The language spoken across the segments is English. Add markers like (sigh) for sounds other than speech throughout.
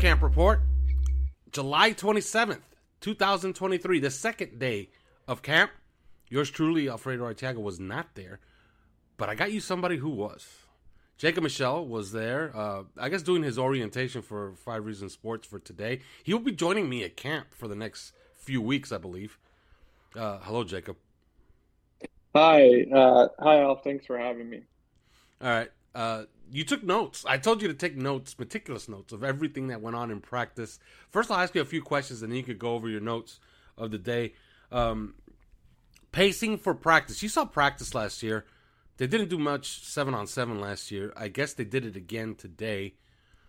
Camp Report, July 27th, 2023, the second day of camp. Yours truly, Alfredo Arteaga, was not there, but I got you somebody who was. Jacob Michelle was there, uh, I guess doing his orientation for Five Reasons Sports for today. He will be joining me at camp for the next few weeks, I believe. Uh, hello, Jacob. Hi, uh, hi, Al. Thanks for having me. All right. You took notes. I told you to take notes, meticulous notes of everything that went on in practice. First, I'll ask you a few questions, and then you could go over your notes of the day. Um, pacing for practice. You saw practice last year. They didn't do much seven on seven last year. I guess they did it again today.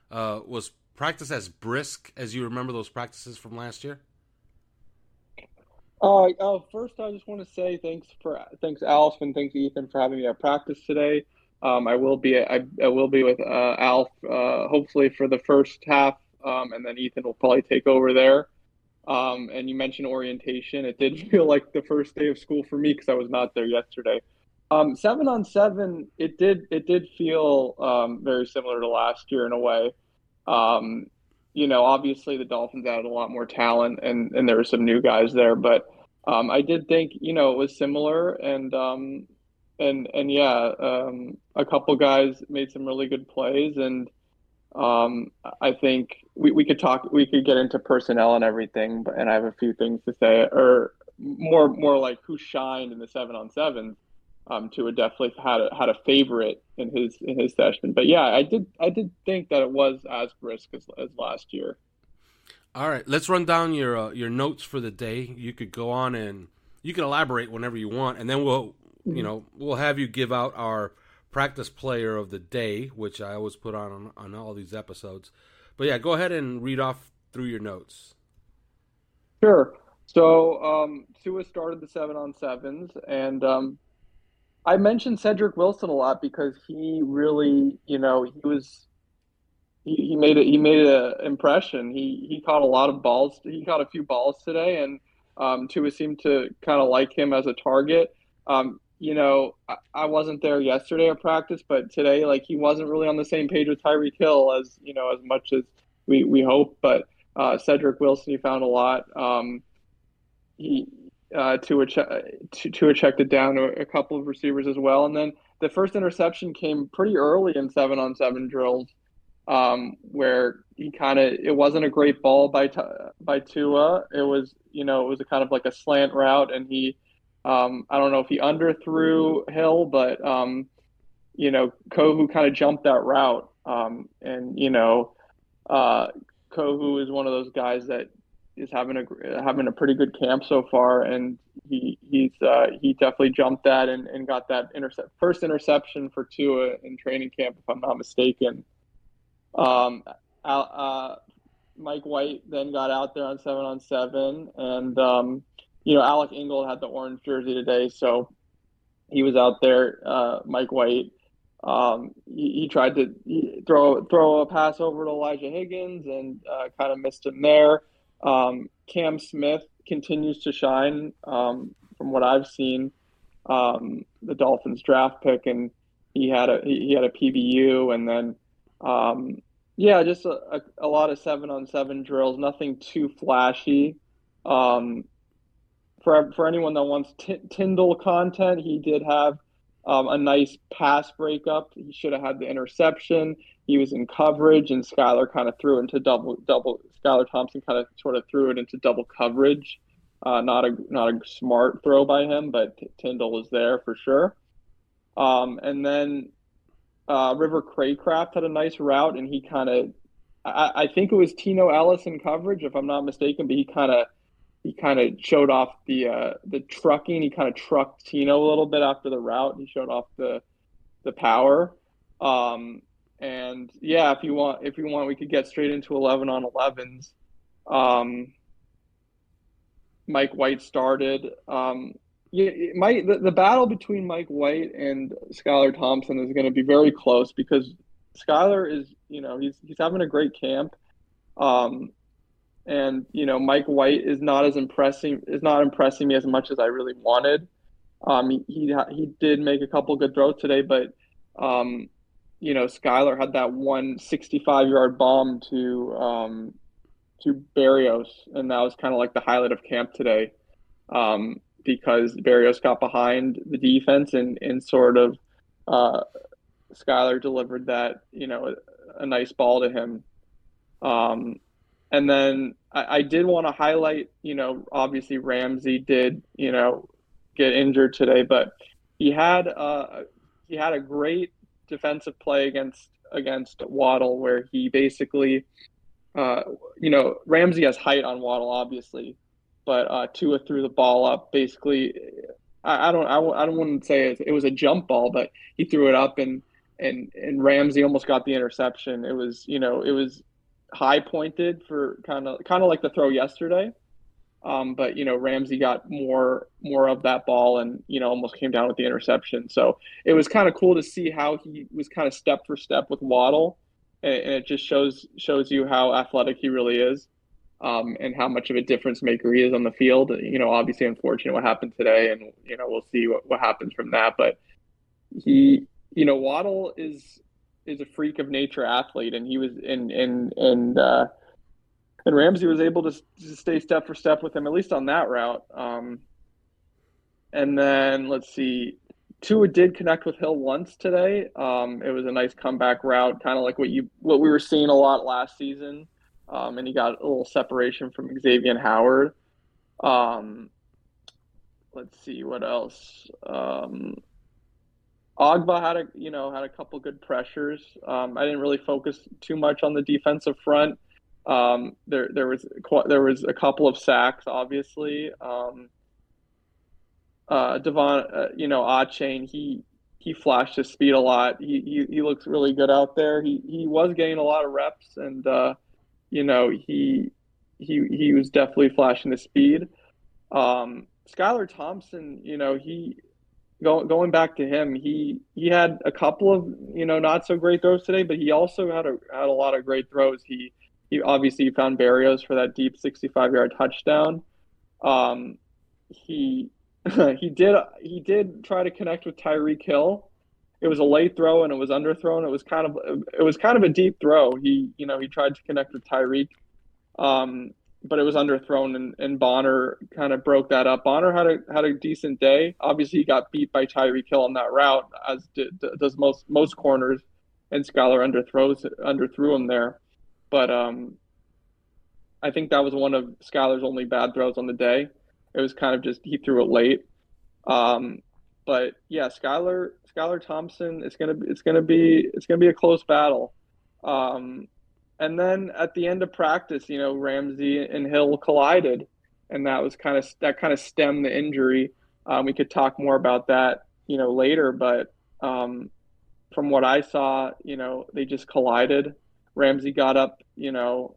Uh, was practice as brisk as you remember those practices from last year? Uh, uh, first, I just want to say thanks for thanks and thanks Ethan for having me at practice today. Um, I will be I, I will be with uh, Alf uh, hopefully for the first half, um, and then Ethan will probably take over there. Um, and you mentioned orientation. It did (laughs) feel like the first day of school for me because I was not there yesterday. Um, seven on seven, it did it did feel um, very similar to last year in a way. Um, you know, obviously the Dolphins added a lot more talent, and and there were some new guys there, but I did think you know it was similar, and and and yeah, um, a couple guys made some really good plays, and um, I think we, we could talk, we could get into personnel and everything, but and I have a few things to say, or more more like who shined in the seven on seven. Um, Tua definitely had a, had a favorite in his in his session, but yeah, I did I did think that it was as brisk as, as last year. All right, let's run down your uh, your notes for the day. You could go on and you can elaborate whenever you want, and then we'll you mm-hmm. know we'll have you give out our practice player of the day, which I always put on on, on all these episodes. But yeah, go ahead and read off through your notes. Sure. So um, Tua started the seven on sevens, and um, I mentioned Cedric Wilson a lot because he really, you know, he was he, he made it he made an impression. He he caught a lot of balls. He caught a few balls today, and um, Tua seemed to kind of like him as a target. Um, you know, I, I, wasn't there yesterday at practice, but today, like he wasn't really on the same page with Tyreek Hill as you know as much as we we hope. But uh, Cedric Wilson, he found a lot. Um, he uh, to a to, to checked it down to a couple of receivers as well, and then the first interception came pretty early in seven on seven drills, um, where he kind of it wasn't a great ball by by Tua. It was you know it was a kind of like a slant route, and he um, I don't know if he underthrew Hill, but um, you know Kohou kind of jumped that route, um, and you know uh, Kohou is one of those guys that is having a having a pretty good camp so far, and he he's uh, he definitely jumped that and, and got that intercept first interception for Tua in training camp, if I'm not mistaken. Um, uh, Mike White then got out there on seven on seven, and um, you know Alec Ingold had the orange jersey today, so he was out there. Uh, Mike White. Um, he, he, tried to throw throw a pass over to Elijah Higgins and uh, kind of missed him there. Um, Cam Smith continues to shine um, from what I've seen. Um, the Dolphins draft pick, and he had a he had a PBU, and then um, yeah, just a, a, a, lot of seven on seven drills. Nothing too flashy. Um, for for anyone that wants t- Tindall content, he did have um, a nice pass breakup. He should have had the interception. He was in coverage, and Skylar kind of threw into double double. Skylar Thompson kind of sort of threw it into double coverage. Uh, not a not a smart throw by him, but Tindall was there for sure. Um, and then uh, River Cracraft had a nice route, and he kind of, I, I, think it was Tino Ellis in coverage, if I'm not mistaken, but he kind of he kind of showed off the uh, the trucking. He kind of trucked Tino a little bit after the route. He showed off the the power. Um, and yeah, if you want, if you want, we could get straight into eleven on elevens. Um, Mike White started. Um, yeah, my the, the battle between Mike White and Skylar Thompson is going to be very close because Skylar is, you know, he's he's having a great camp. Um, and you know Mike White is not as impressing is not impressing me as much as I really wanted. Um, he, he, he did make a couple good throws today, but um, you know, Skylar had that one 65 yard bomb to um, to Berrios, and that was kind of like the highlight of camp today, um, because Berrios got behind the defense and and sort of uh, Skylar delivered that you know a, a nice ball to him. Um, and then I, I did want to highlight, you know, obviously Ramsey did, you know, get injured today, but he had uh, he had a great defensive play against against Waddle where he basically, uh, you know, Ramsey has height on Waddle obviously, but uh, Tua threw the ball up basically. I, I don't I, I don't want to say it, it was a jump ball, but he threw it up and and and Ramsey almost got the interception. It was you know it was high pointed for kind of kind of like the throw yesterday. Um, but you know Ramsey got more more of that ball and you know almost came down with the interception. So it was kind of cool to see how he was kind of step for step with Waddle, and, and it just shows shows you how athletic he really is, um, and how much of a difference maker he is on the field. You know, obviously unfortunate what happened today, and you know we'll see what, what happens from that. But he, you know, Waddle is is a freak of nature athlete, and he was in in and uh, and Ramsey was able to, to, stay step for step with him at least on that route. Um, and then let's see, Tua did connect with Hill once today. Um, it was a nice comeback route, kind of like what you what we were seeing a lot last season. Um, and he got a little separation from Xavier Howard. Um, let's see what else. Um, Ogbah had a you know had a couple good pressures. Um, I didn't really focus too much on the defensive front. Um, there there was there was a couple of sacks, obviously. Um, uh, Devon, uh, you know, Achane, he he flashed his speed a lot. He, he he looks really good out there. He he was getting a lot of reps, and uh, you know he he he was definitely flashing the speed. Um, Skylar Thompson, you know, he go, going back to him, he he had a couple of you know not so great throws today, but he also had a had a lot of great throws. He he obviously found Berrios for that deep 65 yard touchdown. Um, he (laughs) he did he did try to connect with Tyreek Hill. It was a late throw and it was underthrown. It was kind of it was kind of a deep throw. He you know he tried to connect with Tyreek. Um, but it was underthrown and, and Bonner kind of broke that up. Bonner had a had a decent day. Obviously, he got beat by Tyreek Hill on that route, as did, does most most corners, and Skylar underthrows underthrew him there. But um, I think that was one of Skylar's only bad throws on the day. It was kind of just he threw it late. Um, but yeah, Skylar Skylar Thompson, it's gonna be it's gonna be it's gonna be a close battle. Um, and then at the end of practice, you know, Ramsey and Hill collided, and that was kind of that kind of stemmed the injury. Um, we could talk more about that, you know, later. But um, from what I saw, you know, they just collided. Ramsey got up, you know,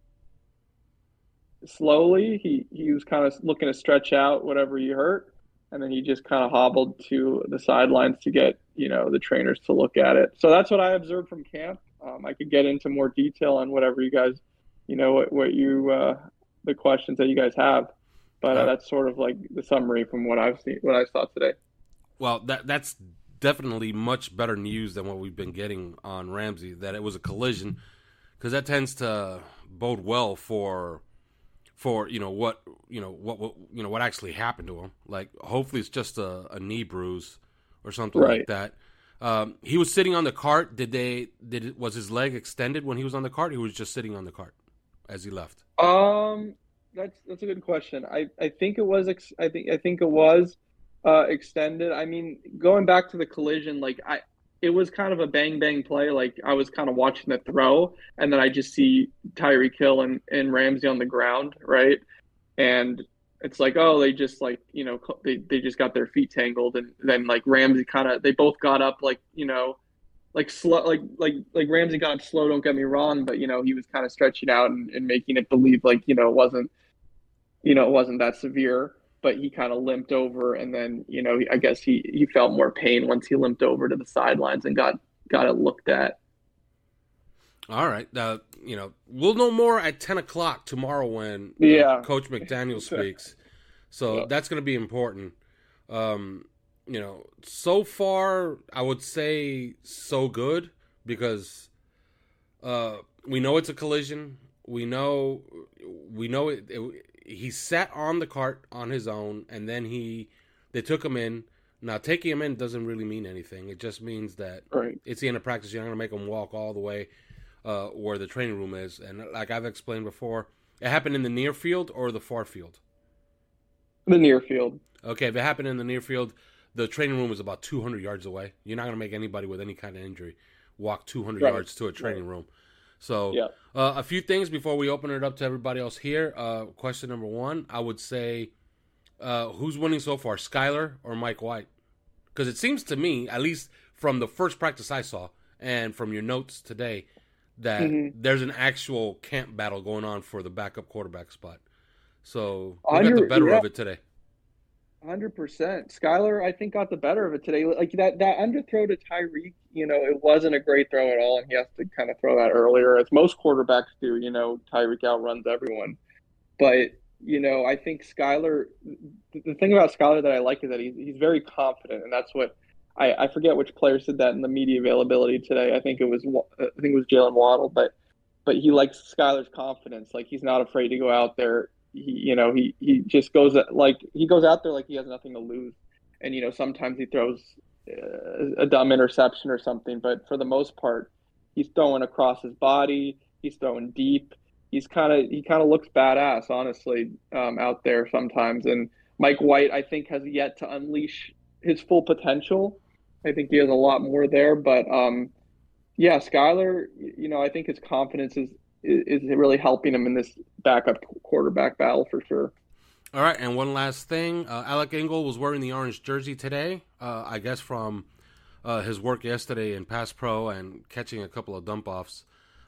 slowly. He he was kind of looking to stretch out whatever he hurt, and then he just kind of hobbled to the sidelines to get you know the trainers to look at it. So that's what I observed from camp. Um, I could get into more detail on whatever you guys, you know, what, what you, uh, the questions that you guys have. But uh, that's sort of like the summary from what I've seen, what I saw today. Well, that that's definitely much better news than what we've been getting on Ramsey. That it was a collision, because that tends to bode well for, for you know what you know what, what you know what actually happened to him. Like hopefully it's just a, a knee bruise or something right. like that. Um, he was sitting on the cart. Did they? Did was his leg extended when he was on the cart? he was just sitting on the cart as he left. Um, that's that's a good question. I, I think it was. Ex- I think I think it was uh, extended. I mean, going back to the collision, like I, it was kind of a bang bang play. Like I was kind of watching the throw, and then I just see Tyreek Hill and and Ramsey on the ground, right? And it's like oh they just like you know they, they just got their feet tangled and then like ramsey kind of they both got up like you know like slow like like like ramsey got up slow don't get me wrong but you know he was kind of stretching out and, and making it believe like you know it wasn't you know it wasn't that severe but he kind of limped over and then you know i guess he he felt more pain once he limped over to the sidelines and got got it looked at all right. Uh, you know, we'll know more at 10 o'clock tomorrow when uh, yeah. Coach McDaniel (laughs) speaks. So yeah. that's going to be important. Um, you know, so far, I would say so good, because uh, we know it's a collision. We know we know it, it, He sat on the cart on his own, and then he they took him in. Now taking him in doesn't really mean anything. It just means that Right. it's the end of practice. You're not gonna make him walk all the way uh, where the training room is. And like I've explained before, it happened in the near field or the far field. The near field. Okay, if it happened in the near field, the training room is about 200 yards away. You're not going to make anybody with any kind of injury walk 200 Right. yards to a training room. So, Yeah. uh, a few things before we open it up to everybody else here. Uh, question number one, I would say, uh, who's winning so far, Skylar or Mike White? Because it seems to me, at least from the first practice I saw and from your notes today, that Mhm. there's an actual camp battle going on for the backup quarterback spot. So, who got the better yeah. of it today? Hundred percent. Skylar, I think, got the better of it today. Like that that underthrow to Tyreek, you know, it wasn't a great throw at all, and he has to kind of throw that earlier, as most quarterbacks do. You know, Tyreek outruns everyone. But you know, I think Skylar. The thing about Skylar that I like is that he's he's very confident, and that's what I, I forget which player said that in the media availability today. I think it was I think it was Jalen Waddle, but but he likes Skylar's confidence. Like he's not afraid to go out there. He you know he he just goes like he goes out there like he has nothing to lose. And you know sometimes he throws uh, a dumb interception or something but for the most part he's throwing across his body. He's throwing deep. He's kind of he kind of looks badass honestly um, out there sometimes. And mike white i think has yet to unleash his full potential i think he has a lot more there but um yeah skylar you know i think his confidence is is really helping him in this backup quarterback battle for sure. All right, and one last thing. Uh, Alec Ingold was wearing the orange jersey today, uh, I guess from uh, his work yesterday in Pass Pro and catching a couple of dump offs.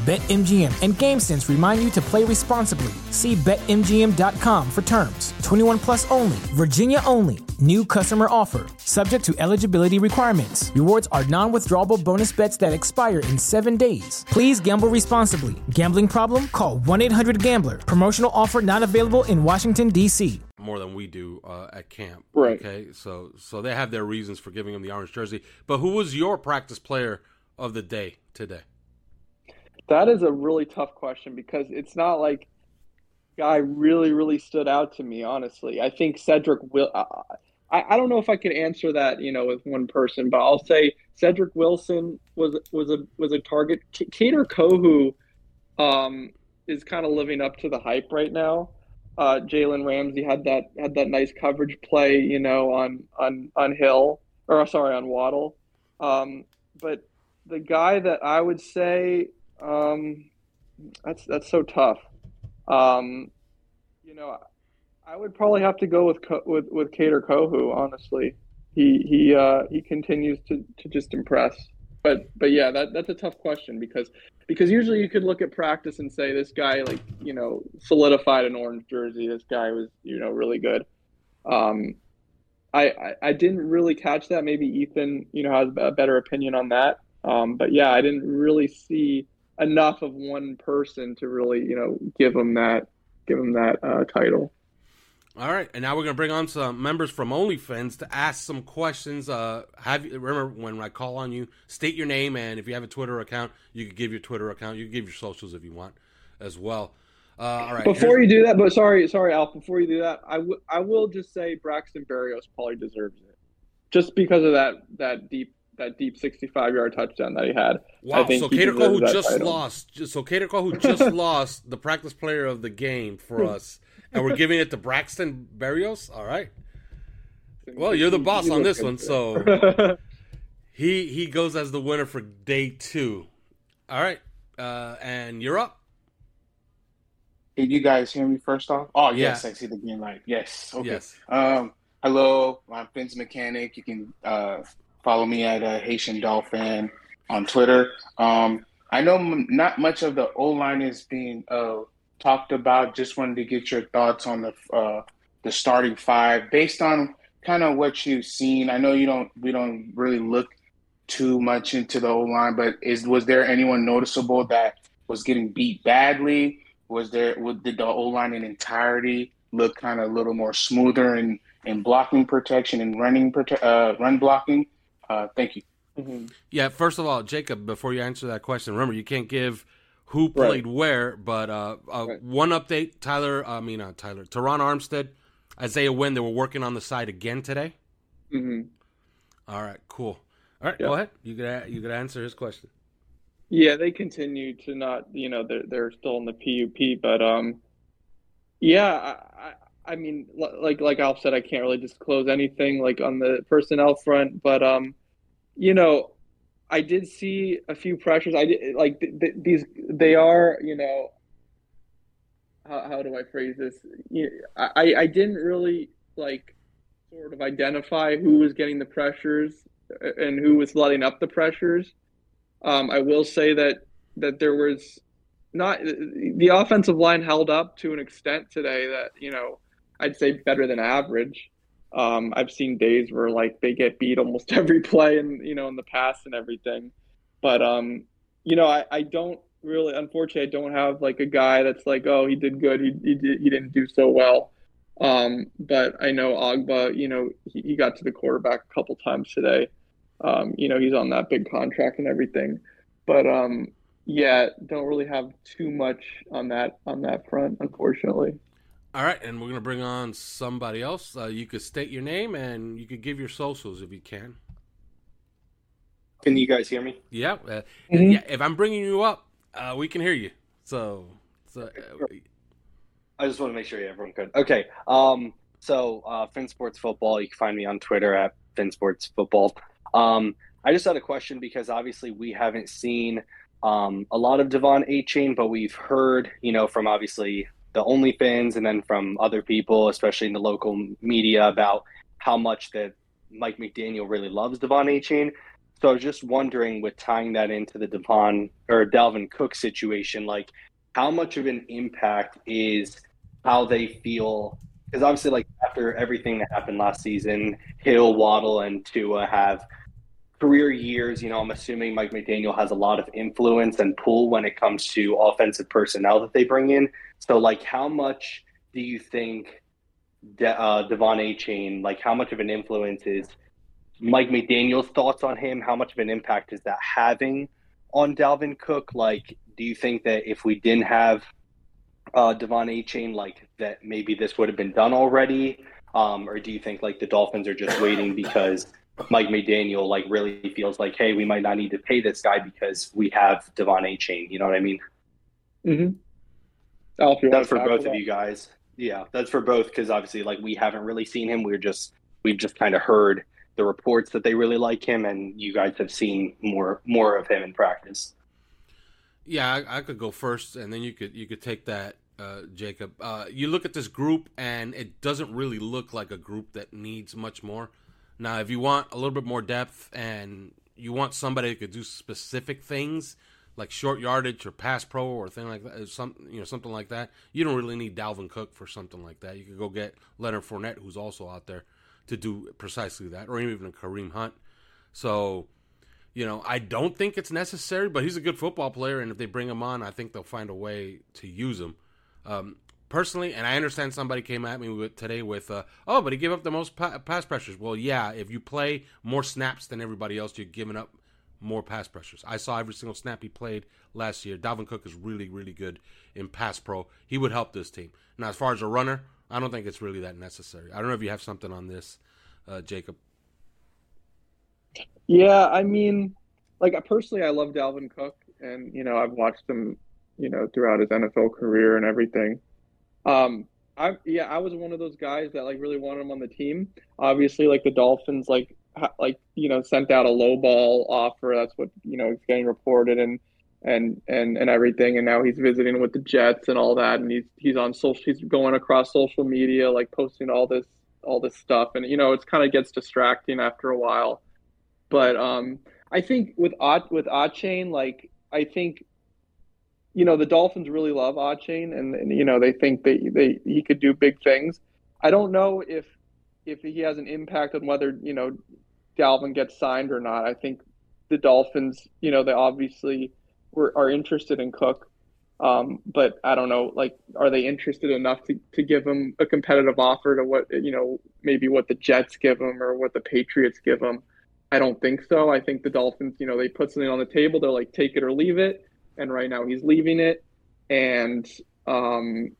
BetMGM and GameSense remind you to play responsibly. See BetMGM.com for terms. 21 plus only, Virginia only. New customer offer. Subject to eligibility requirements. Rewards are non withdrawable bonus bets that expire in seven days. Please gamble responsibly. Gambling problem? Call 1 800 Gambler. Promotional offer not available in Washington, D.C. more than we do uh, at camp. Right. Okay. So so they have their reasons for giving him the orange jersey. But who was your practice player of the day today? That is a really tough question because it's not like guy really really stood out to me honestly. I think Cedric will I, I don't know if I could answer that, you know, with one person, but I'll say Cedric Wilson was was a was a target. K- Kader Kohou um, is kind of living up to the hype right now. Uh, Jalen Ramsey had that had that nice coverage play, you know, on on on Hill or sorry on Waddle. Um, but the guy that I would say um, that's that's so tough. Um, you know, I would probably have to go with with with Kader Kohou. Honestly, he he uh, he continues to, to just impress. But but yeah, that that's a tough question because because usually you could look at practice and say this guy like you know solidified an orange jersey. This guy was you know really good. Um, I, I I didn't really catch that. Maybe Ethan you know has a better opinion on that. Um, but yeah, I didn't really see enough of one person to really you know give them that give them that uh, title. All right, and now we're gonna bring on some members from OnlyFans to ask some questions. Uh, have you remember when I call on you, state your name, and if you have a Twitter account, you could give your Twitter account. You can give your socials if you want, as well. Uh, all right. Before here's- you do that, but sorry, sorry, Alf. Before you do that, I, w- I will just say Braxton Berrios probably deserves it, just because of that that deep that deep sixty five yard touchdown that he had. Wow, I think so he Cater who just title. lost, just, so Cater who just (laughs) lost the practice player of the game for us, and we're giving it to Braxton Berrios. All right, Well, you're the boss He on this one, so (laughs) he he goes as the winner for day two. All right, uh, and you're up. Can you guys hear me first off? Oh yes, yeah. I see the green light. Yes. Okay. Yes. Um, hello, I'm Finn's Mechanic. You can uh, follow me at uh, Haitian Dolphin on Twitter. Um, I know m- not much of the O line is being uh, talked about. Just wanted to get your thoughts on the uh, the starting five based on kind of what you've seen. I know you don't we don't really look too much into the O line, but is was there anyone noticeable that was getting beat badly? Was there did the O line in entirety look kind of a little more smoother in, in blocking protection and running prote- uh, run blocking? Uh, thank you. Mm-hmm. Yeah, first of all, Jacob, before you answer that question, remember you can't give who played right. where, but uh, uh, right. one update: Tyler, I mean not Tyler, Terron Armstead, Isaiah Wynn, they were working on the side again today. Mm-hmm. All right, cool. All right, go ahead. You could you could answer his question. Yeah, they continue to not, you know, they're they're still in the PUP, but um, yeah, I, I mean, like like Alf said, I can't really disclose anything like on the personnel front, but um, you know, I did see a few pressures. I did like th- th- these. They are, you know, how, how do I phrase this? I I didn't really like sort of identify who was getting the pressures and who was letting up the pressures. Um, I will say that that there was not the offensive line held up to an extent today that you know I'd say better than average. Um, I've seen days where like they get beat almost (laughs) every play and you know in the past and everything, but um, you know I, I don't really unfortunately I don't have like a guy that's like oh he did good he he, did, he didn't do so well. Um, but I know Ogbah, you know, he, he got to the quarterback a couple times today. Um, you know, he's on that big contract and everything. But um, yeah, don't really have too much on that on that front, unfortunately. All right, and we're gonna bring on somebody else. Uh, you could state your name and you could give your socials if you can. Can you guys hear me? Yeah, uh, mm-hmm. yeah. If I'm bringing you up, uh, we can hear you. So, so uh, I just want to make sure everyone could. Okay. Um, so, uh, Finn Sports Football. You can find me on Twitter at Finn Sports Football. Um, I just had a question because obviously we haven't seen um, a lot of De'Von Achane, but we've heard, you know, from obviously the OnlyFans and then from other people, especially in the local media, about how much that Mike McDaniel really loves De'Von Achane. So I was just wondering, with tying that into the Devon or Dalvin Cook situation, like how much of an impact is how they feel? Because obviously, like after everything that happened last season, Hill, Waddle, and Tua have career years, you know, I'm assuming Mike McDaniel has a lot of influence and pull when it comes to offensive personnel that they bring in. So, like, how much do you think De- uh, De'Von Achane, like, how much of an influence is Mike McDaniel's thoughts on him? How much of an impact is that having on Dalvin Cook? Like, do you think that if we didn't have uh, De'Von Achane, like, that maybe this would have been done already? Um, or do you think, like, the Dolphins are just waiting because Mike McDaniel like really feels like, hey, we might not need to pay this guy because we have De'Von Achane. You know what I mean? Mm-hmm. That's for both of you guys. Yeah, that's for both because obviously, like, we haven't really seen him. We're just we've just kind of heard the reports that they really like him, and you guys have seen more more of him in practice. Yeah, I, I could go first, and then you could you could take that, uh, Jacob. Uh, you look at this group, and it doesn't really look like a group that needs much more. Now, if you want a little bit more depth and you want somebody that could do specific things like short yardage or pass pro or thing like that, some you know something like that, you don't really need Dalvin Cook for something like that. You could go get Leonard Fournette, who's also out there to do precisely that, or even a Kareem Hunt. So, you know, I don't think it's necessary, but he's a good football player, and if they bring him on, I think they'll find a way to use him. Um, personally, and I understand somebody came at me with, today with, uh, oh, but he gave up the most pa- pass pressures. Well, yeah, if you play more snaps than everybody else, you're giving up more pass pressures. I saw every single snap he played last year. Dalvin Cook is really, really good in pass pro. He would help this team. Now, as far as a runner, I don't think it's really that necessary. I don't know if you have something on this, uh, Jacob. Yeah, I mean, like personally, I love Dalvin Cook, and you know, I've watched him, you know, throughout his NFL career and everything. Um, I yeah, I was one of those guys that like really wanted him on the team. Obviously, like the Dolphins, like like you know, sent out a low ball offer. That's what you know is getting reported, and and and and everything. And now he's visiting with the Jets and all that. And he's he's on social. He's going across social media, like posting all this all this stuff. And you know, it's kind of gets distracting after a while. But um, I think with odd with Achane, like I think you know the Dolphins really love Achane, and, and you know they think that they he could do big things. I don't know if if he has an impact on whether you know Dalvin gets signed or not. I think the Dolphins, you know, they obviously were, are interested in Cook. Um, but I don't know, like, are they interested enough to, to give him a competitive offer to what, you know, maybe what the Jets give him or what the Patriots give him? I don't think so. I think the Dolphins, you know, they put something on the table. They're like, take it or leave it. And right now he's leaving it. And, um,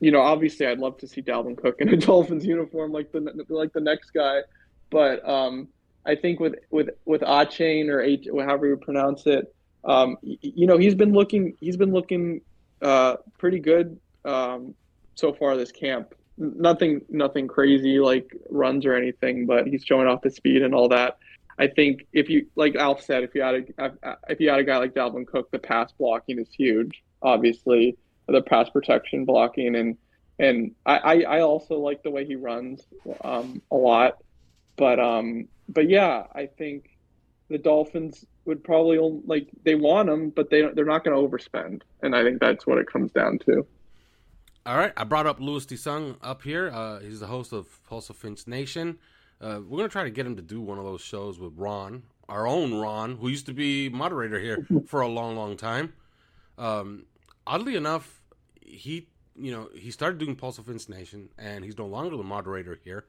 you know, obviously I'd love to see Dalvin Cook in a (laughs) Dolphins uniform like the like the next guy, but um, I think with with with Achane or H, however you pronounce it, um, you know, he's been looking he's been looking uh, pretty good um, so far this camp. Nothing nothing crazy like runs or anything, but he's showing off the speed and all that. I think if you like Alf said, if you had a if you had a guy like Dalvin Cook, the pass blocking is huge. Obviously, the pass protection blocking and and I, I also like the way he runs um, a lot. But um, but yeah, I think the Dolphins would probably only, like they want him, but they they're not going to overspend, and I think that's what it comes down to. All right, I brought up Louis DeSung up here. Uh, he's the host of Pulse of Fins Nation. Uh, we're gonna try to get him to do one of those shows with Ron, our own Ron, who used to be moderator here (laughs) for a long, long time. Um, oddly enough, he you know he started doing Pulse of Fins Nation, and he's no longer the moderator here,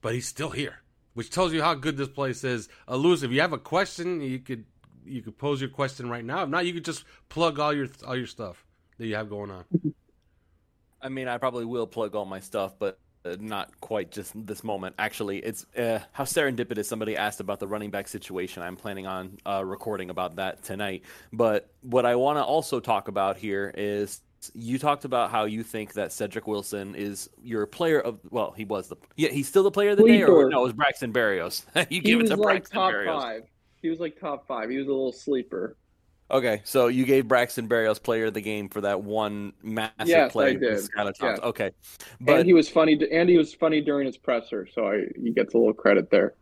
but he's still here which tells you how good this place is. Uh, Lewis, if you have a question, you could you could pose your question right now. If not, you could just plug all your all your stuff that you have going on. (laughs) I mean, I probably will plug all my stuff, but uh, not quite just this moment. Actually, it's uh, how serendipitous. Somebody asked about the running back situation. I'm planning on uh, recording about that tonight. But what I want to also talk about here is you talked about how you think that Cedric Wilson is your player of well, he was the yeah, he's still the player of the Sleeper. day, or no, it was Braxton Berrios. (laughs) you gave it to like Braxton top Berrios. Five. He was like top five. He was a little sleeper. Okay, so you gave Braxton Berrios player of the game for that one massive yes, play. I did. Yes. Okay, but and he was funny. And he was funny during his presser, so I, he gets a little credit there.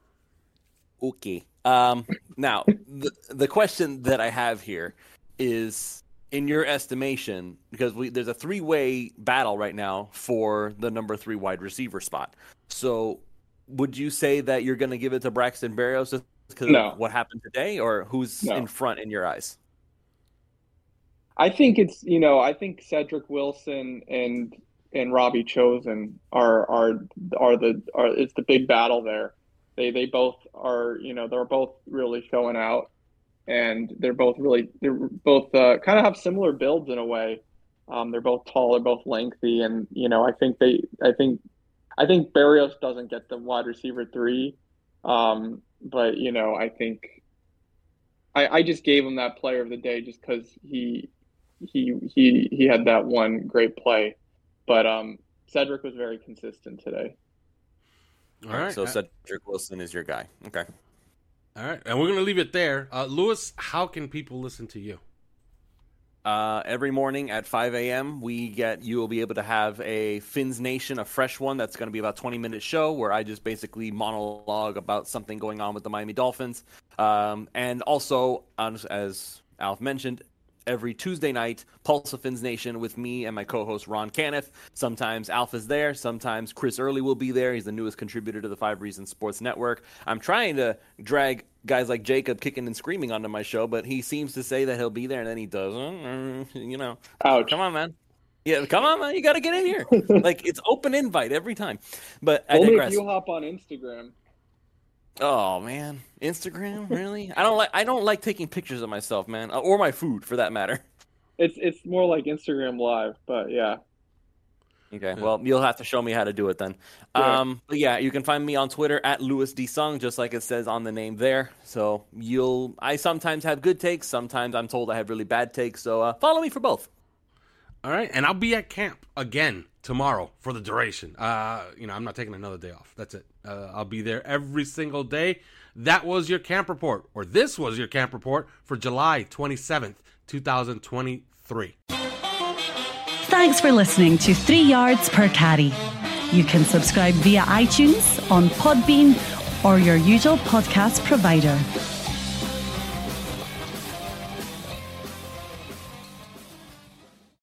Okay. Um, now the the question that I have here is in your estimation, because we, there's a three way battle right now for the number three wide receiver spot. So, would you say that you're going to give it to Braxton Berrios because no. of what happened today, or who's no. in front in your eyes? I think it's you know I think Cedric Wilson and and Robbie Chosen are are are the are it's the big battle there. They they both are you know they're both really showing out and they're both really they're both uh, kind of have similar builds in a way. Um, they're both tall, they're both lengthy, and you know I think they I think I think Berrios doesn't get the wide receiver three, um, but you know I think I, I just gave him that player of the day just because he he he he had that one great play, but um, Cedric was very consistent today. All right, so Cedric Wilson is your guy. Okay. All right, and we're gonna leave it there. Uh, Lewis, how can people listen to you? Uh, every morning at 5 a.m., we get you will be able to have a Fins Nation, a fresh one that's going to be about 20 minute show where I just basically monologue about something going on with the Miami Dolphins, um, and also as Alf mentioned, every Tuesday night, Pulse of Fins Nation with me and my co-host Ron Caniff. Sometimes Alpha's there, sometimes Chris Early will be there. He's the newest contributor to the Five Reasons Sports Network. I'm trying to drag guys like Jacob kicking and screaming onto my show, but he seems to say that he'll be there and then he doesn't. Mm, you know, Ouch. come on, man. Yeah, come on, man. You got to get in here. (laughs) like it's open invite every time. But I Only digress. if you hop on Instagram. Oh man, Instagram really? I don't like. I don't like taking pictures of myself, man, or my food for that matter. It's it's more like Instagram Live, but yeah. Okay, well, you'll have to show me how to do it then. Yeah. Um, but yeah, you can find me on Twitter at Louis D Sung, just like it says on the name there. So you'll. I sometimes have good takes. Sometimes I'm told I have really bad takes. So uh, follow me for both. All right, and I'll be at camp again tomorrow for the duration. Uh, you know, I'm not taking another day off. That's it. Uh, I'll be there every single day. That was your camp report, or this was your camp report for July 27th, 2023. Thanks for listening to Three Yards Per Carry. You can subscribe via iTunes, on Podbean, or your usual podcast provider.